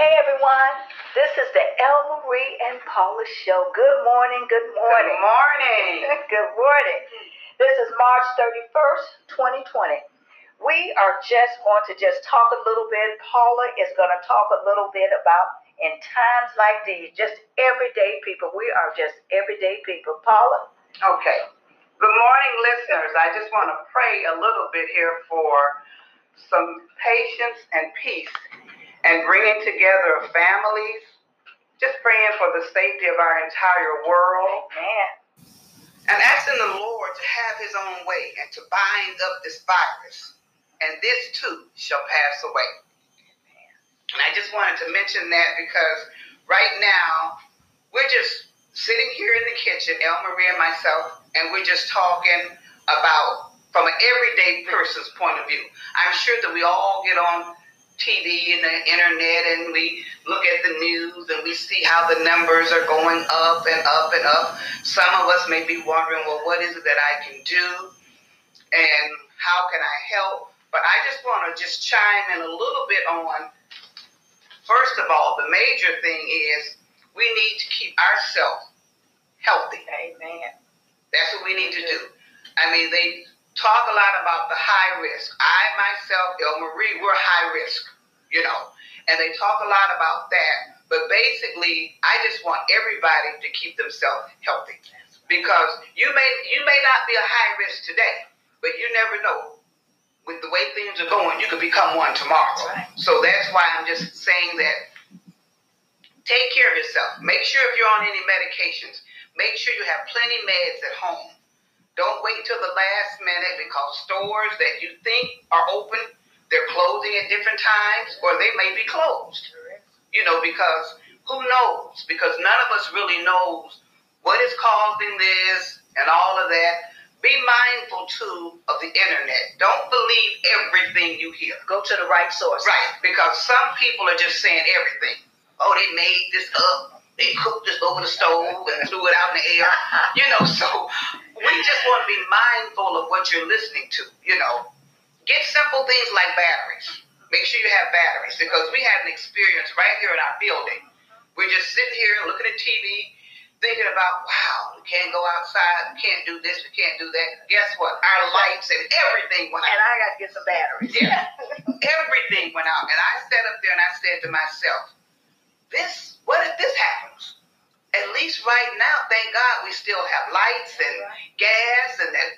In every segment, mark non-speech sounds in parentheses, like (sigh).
Hey everyone, this is the L Marie and Paula Show. Good morning, good morning. Good morning. (laughs) good morning. This is March 31st, 2020. We are just going to just talk a little bit. Paula is going to talk a little bit about in times like these, just everyday people. We are just everyday people. Paula? Okay. Good morning, listeners. I just want to pray a little bit here for some patience and peace and bringing together families, just praying for the safety of our entire world. Man. And asking the Lord to have his own way and to bind up this virus. And this too shall pass away. And I just wanted to mention that because right now we're just sitting here in the kitchen, L Marie and myself, and we're just talking about from an everyday person's point of view. I'm sure that we all get on TV and the internet and we look at the news and we see how the numbers are going up and up and up. Some of us may be wondering, well, what is it that I can do and how can I help? But I just want to just chime in a little bit on, first of all, the major thing is we need to keep ourselves healthy. Amen. That's what we need to do. I mean, they talk a lot about the high risk. I myself, L Marie, we're high risk, you know, and they talk a lot about that. But basically, I just want everybody to keep themselves healthy because you may you may not be a high risk today, but you never know. With the way things are going, you could become one tomorrow. Right. So that's why I'm just saying that. Take care of yourself. Make sure if you're on any medications, make sure you have plenty meds at home don't wait till the last minute because stores that you think are open, they're closing at different times or they may be closed. You know, because who knows? Because none of us really knows what is causing this and all of that. Be mindful too of the internet. Don't believe everything you hear. Go to the right source. Right, because some people are just saying everything. Oh, they made this up. They cooked this over the stove and threw it out in the air. You know, so we just want to be mindful of what you're listening to. You know, get simple things like batteries. Make sure you have batteries because we had an experience right here in our building. We're just sitting here looking at TV, thinking about, wow, we can't go outside, we can't do this, we can't do that. Guess what? Our lights and everything went out. And. I got to get some batteries. Yeah. everything went out. And I sat up there and I said to myself, this, what if this happens? At least right now, thank God, we still have lights and gas and that,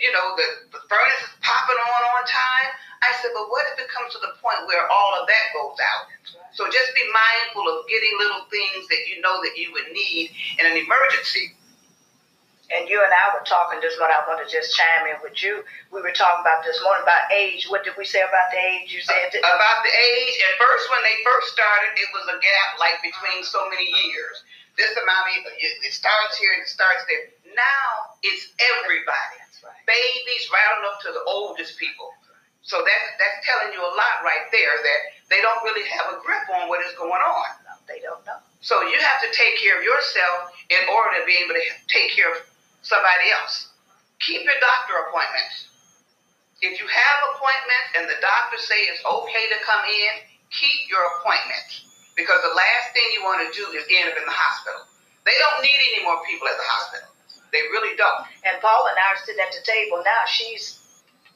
you know, the, the furnace is popping on on time. I said, but what if it comes to the point where all of that goes out? So just be mindful of getting little things that you know that you would need in an emergency. And you and I were talking this morning. I want to just chime in with you. We were talking about this morning about age. What did we say about the age? You said that, About the age, at first when they first started, it was a gap like between so many years. This amount, of, it it starts here and it starts there. Now it's everybody, That's right. babies right on up to the oldest people. So that's that's telling you a lot right there that they don't really have a grip on what is going on. No, they don't know. So you have to take care of yourself in order to be able to take care of somebody else. Keep your doctor appointments. If you have appointments and the doctor say it's okay to come in, keep your appointments. Because the last thing you want to do is end up in the hospital. They don't need any more people at the hospital. They really don't. And Paul and I are sitting at the table now. She's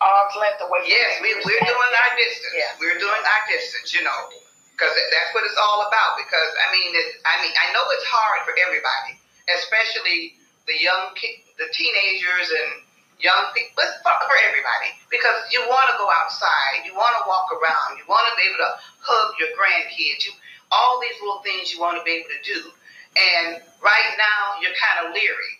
arm's length away Yes, we, we're doing our distance. Yeah. We're doing our distance, you know, because that's what it's all about. Because I mean, it, I mean, I know it's hard for everybody, especially the young, the teenagers and young people, but for, for everybody. Because you want to go outside, you want to walk around, you want to be able to hug your grandkids, you all these little things you want to be able to do. And right now, you're kind of leery.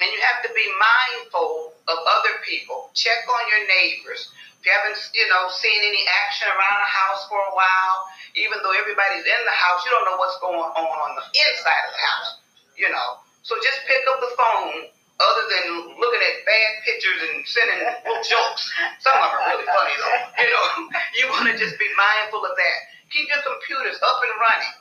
And you have to be mindful of other people. Check on your neighbors. If you haven't, you know, seen any action around the house for a while, even though everybody's in the house, you don't know what's going on on the inside of the house, you know. So just pick up the phone, other than looking at bad pictures and sending little jokes. Some of them are really funny, though. You know, (laughs) you want to just be mindful of that. Keep your computers up and running,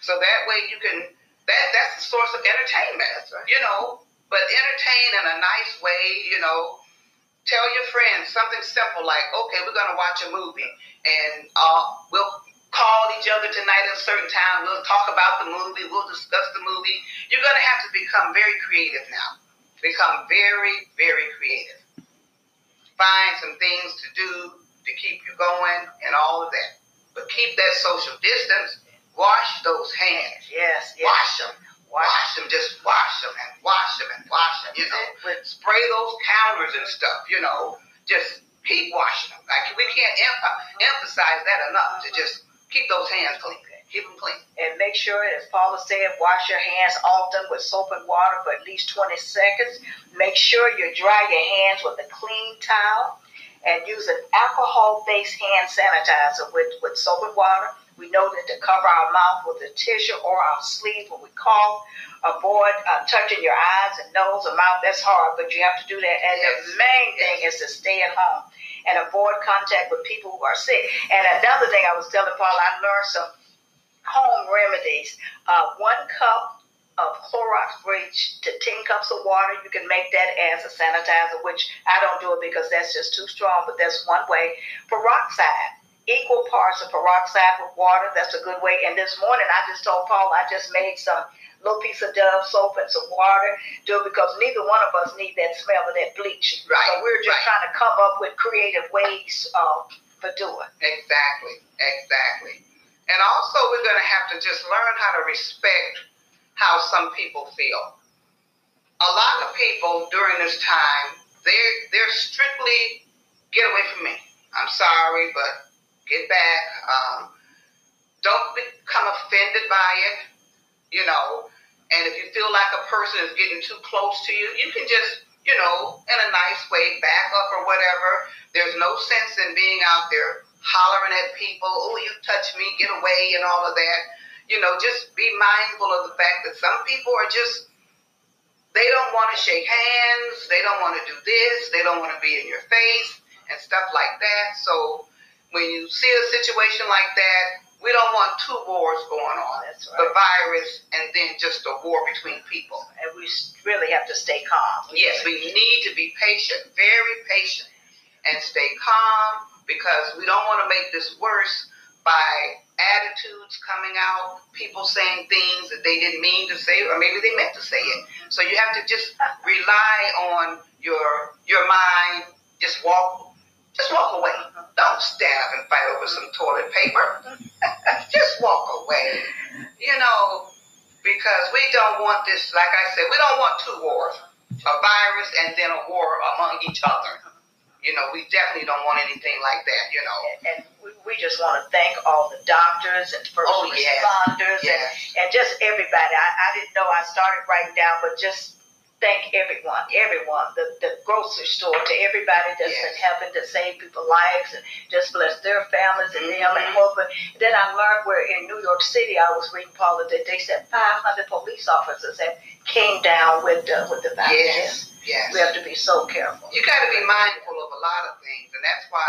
so that way you can. That that's the source of entertainment. Right. You know, but entertain in a nice way. You know, tell your friends something simple like, okay, we're gonna watch a movie, and uh, we'll call each other tonight at a certain time. We'll talk about the movie. We'll discuss the movie. You're going to have to become very creative now. Become very, very creative. Find some things to do to keep you going and all of that. But keep that social distance. Wash those hands. Yes, yes. Wash them. Wash them. Just wash them and wash them and wash them. You know, spray those counters and stuff. You know, just keep washing them. Like we can't em- uh, emphasize that enough. To just keep those hands clean. Keep them clean. And make sure, as Paula said, wash your hands often with soap and water for at least 20 seconds. Make sure you dry your hands with a clean towel and use an alcohol based hand sanitizer with, with soap and water. We know that to cover our mouth with a tissue or our sleeve when we cough. Avoid uh, touching your eyes and nose or mouth. That's hard, but you have to do that. And Yes. the main thing is to stay at home and avoid contact with people who are sick. And another thing I was telling Paul, I learned some home remedies. Uh, one cup of Clorox bleach to 10 cups of water. You can make that as a sanitizer, which I don't do it because that's just too strong, but that's one way. Peroxide, equal parts of peroxide with water. That's a good way. And this morning I just told Paul I just made some little piece of Dove soap and some water. Do it because neither one of us need that smell of that bleach. Right, So we're just right. trying to come up with creative ways uh, for doing. Exactly. Exactly. And also, we're going to have to just learn how to respect how some people feel. A lot of people during this time, they're they're strictly get away from me. I'm sorry, but get back. Um, don't become offended by it. You know, and if you feel like a person is getting too close to you, you can just, you know, in a nice way, back up or whatever. There's no sense in being out there hollering at people, oh, you touch me, get away, and all of that. You know, just be mindful of the fact that some people are just, they don't want to shake hands, they don't want to do this, they don't want to be in your face, and stuff like that. So when you see a situation like that, we don't want two wars going on That's the virus and then just a war between people. And we really have to stay calm. Yes, we need to be patient, very patient, and stay calm because we don't want to make this worse by attitudes coming out, people saying things that they didn't mean to say, or maybe they meant to say it. So you have to just (laughs) rely on your your mind. Just walk, just walk away. Uh-huh. Don't stand up and fight over some toilet paper. Mm-hmm. Away. You know, because we don't want this. Like I said, we don't want two wars: a virus and then a war among each other. You know, we definitely don't want anything like that. You know. And we, we just want to thank all the doctors and first Oh, yes. responders Yes. and, and just everybody. I, I didn't know I started writing down, but just thank everyone, everyone, the, the grocery store, to everybody that's Yes. been helping to save people's lives and just bless their families and them and Mhm. hoping. Then I learned where in New York City, I was reading Paula that they said 500 police officers that came down with the, with the virus. Yes. Yes. We have to be so careful. you got to be mindful of a lot of things, and that's why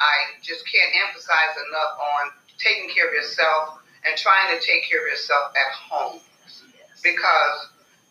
I just can't emphasize enough on taking care of yourself and trying to take care of yourself at home. Because,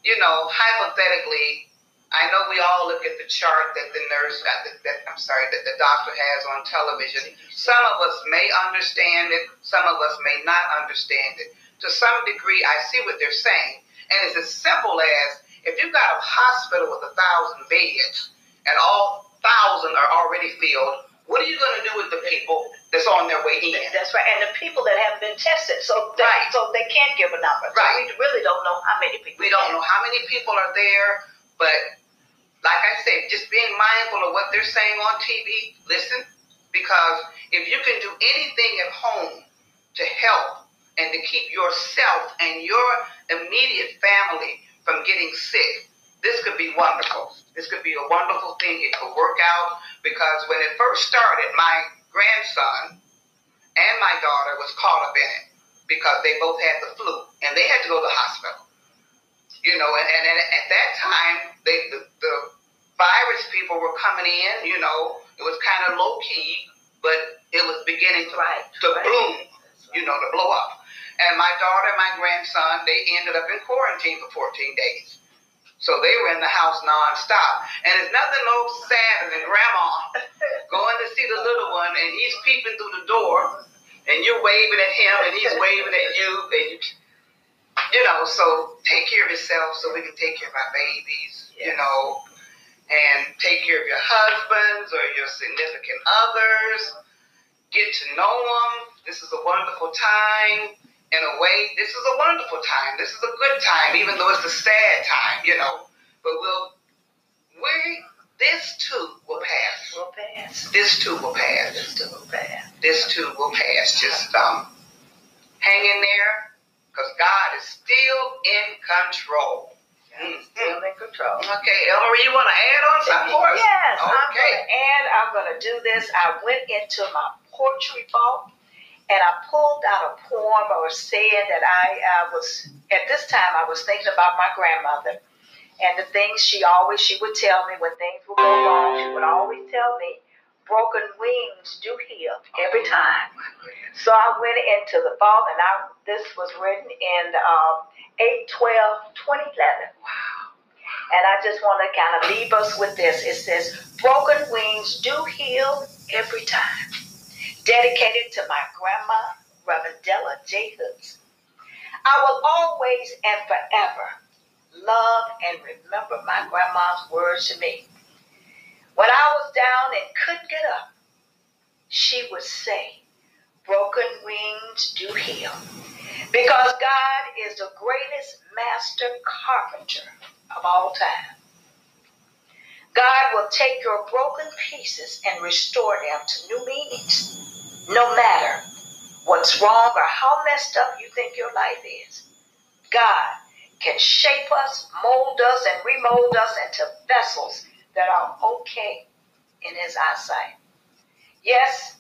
you know, hypothetically, I know we all look at the chart that the nurse, that, that, that I'm sorry, that the doctor has on television. Some of us may understand it, some of us may not understand it. To some degree, I see what they're saying, and it's as simple as if you've got a hospital with a thousand beds and all thousand are already filled, what are you going to do with the people that's on their way in? That's right. And the people that haven't been tested, so they, Right. so they can't give a number. So Right. we really don't know how many people. We don't know how many people are there, but like I said, just being mindful of what they're saying on TV. Listen, because if you can do anything at home to help and to keep yourself and your immediate family from getting sick, this could be wonderful. This could be a wonderful thing. It could work out because when it first started, my grandson and my daughter was caught up in it because they both had the flu and they had to go to the hospital you know, and, and, and at that time, they, the, the virus people were coming in, you know, it was kind of low key, but it was beginning to, Right. to right. bloom, you know, to blow up. And my daughter and my grandson, they ended up in quarantine for 14 days. So they were in the house nonstop. And there's nothing no sadder than grandma (laughs) going to see the little one and he's peeping through the door and you're waving at him, and he's waving at you, and you, you know. So take care of yourself, so we can take care of our babies, you know, and take care of your husbands or your significant others. Get to know them. This is a wonderful time. In a way, this is a wonderful time. This is a good time, even though it's a sad time, you know. But we'll, we, this too will pass. Will pass. This too will pass. This too will pass. This too will pass. Just um, hang in there, because God is still in control. He's still in control. Okay, Ellery, you want to add on something for us? Yes, I'm Okay. gonna, and I'm gonna do this. I went into my poetry vault and I pulled out a poem or a saying that I was at this time I was thinking about my grandmother and the things she always she would tell me when things would go wrong. She would always tell me, "Broken wings do heal every time." So I went into the fall, and I this was written in um, 8 12 2011. Wow. And I just want to kind of leave us with this. It says, Broken wings do heal every time. Dedicated to my grandma, Reverend Della J. Hooks. I will always and forever love and remember my grandma's words to me. When I was down and couldn't get up, she would say, Broken wings do heal. Because God is the greatest master carpenter of all time. God will take your broken pieces and restore them to new meanings, no matter what's wrong or how messed up you think your life is. God can shape us, mold us, and remold us into vessels that are okay in His eyesight. Yes,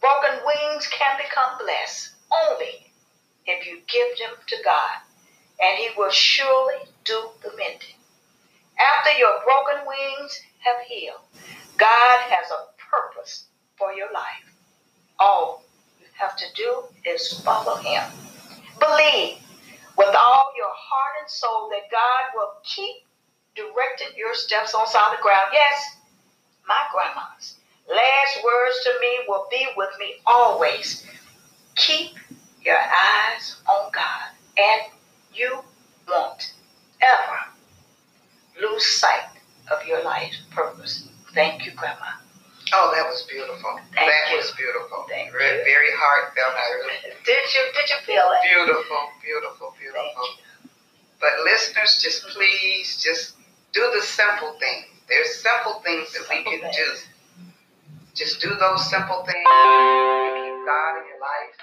broken wings can become blessed only if you give them to God, and He will surely do the mending. After your broken wings have healed, God has a purpose for your life. All you have to do is follow Him. Believe with all your heart and soul that God will keep directing your steps on solid ground. Yes, my grandma's last words to me will be with me always. Keep your eyes on God, and you won't ever lose sight of your life's purpose. Thank you, Grandma. Oh, that was beautiful. Thank that you. was beautiful. Thank very, you. very heartfelt. I really Did you did you feel it? beautiful, beautiful, Thank beautiful. you. But listeners, just please, just do the simple things. There's simple things that we can things. do. Just do those simple things. You keep God in your life.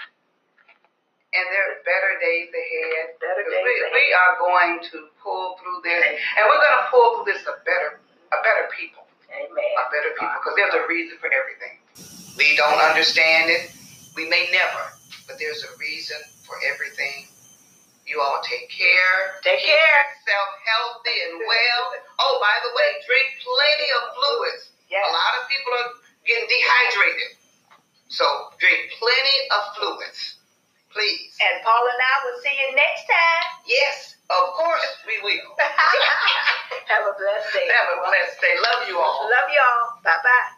And there are better days ahead. Better days we, ahead. we are going to pull through this, and we're going to pull through this a better, a better people, Amen. a better people, because there's a reason for everything. We don't understand it. We may never, but there's a reason for everything. You all take care. Take Keep care. yourself healthy and well. Oh, by the way, drink plenty of fluids. Yes. A lot of people are getting dehydrated. So drink plenty of fluids. Please. And Paul and I will see you next time. Yes, of course we will. (laughs) Have a blessed day. Have a blessed day. Love you all. Love y'all. Bye bye.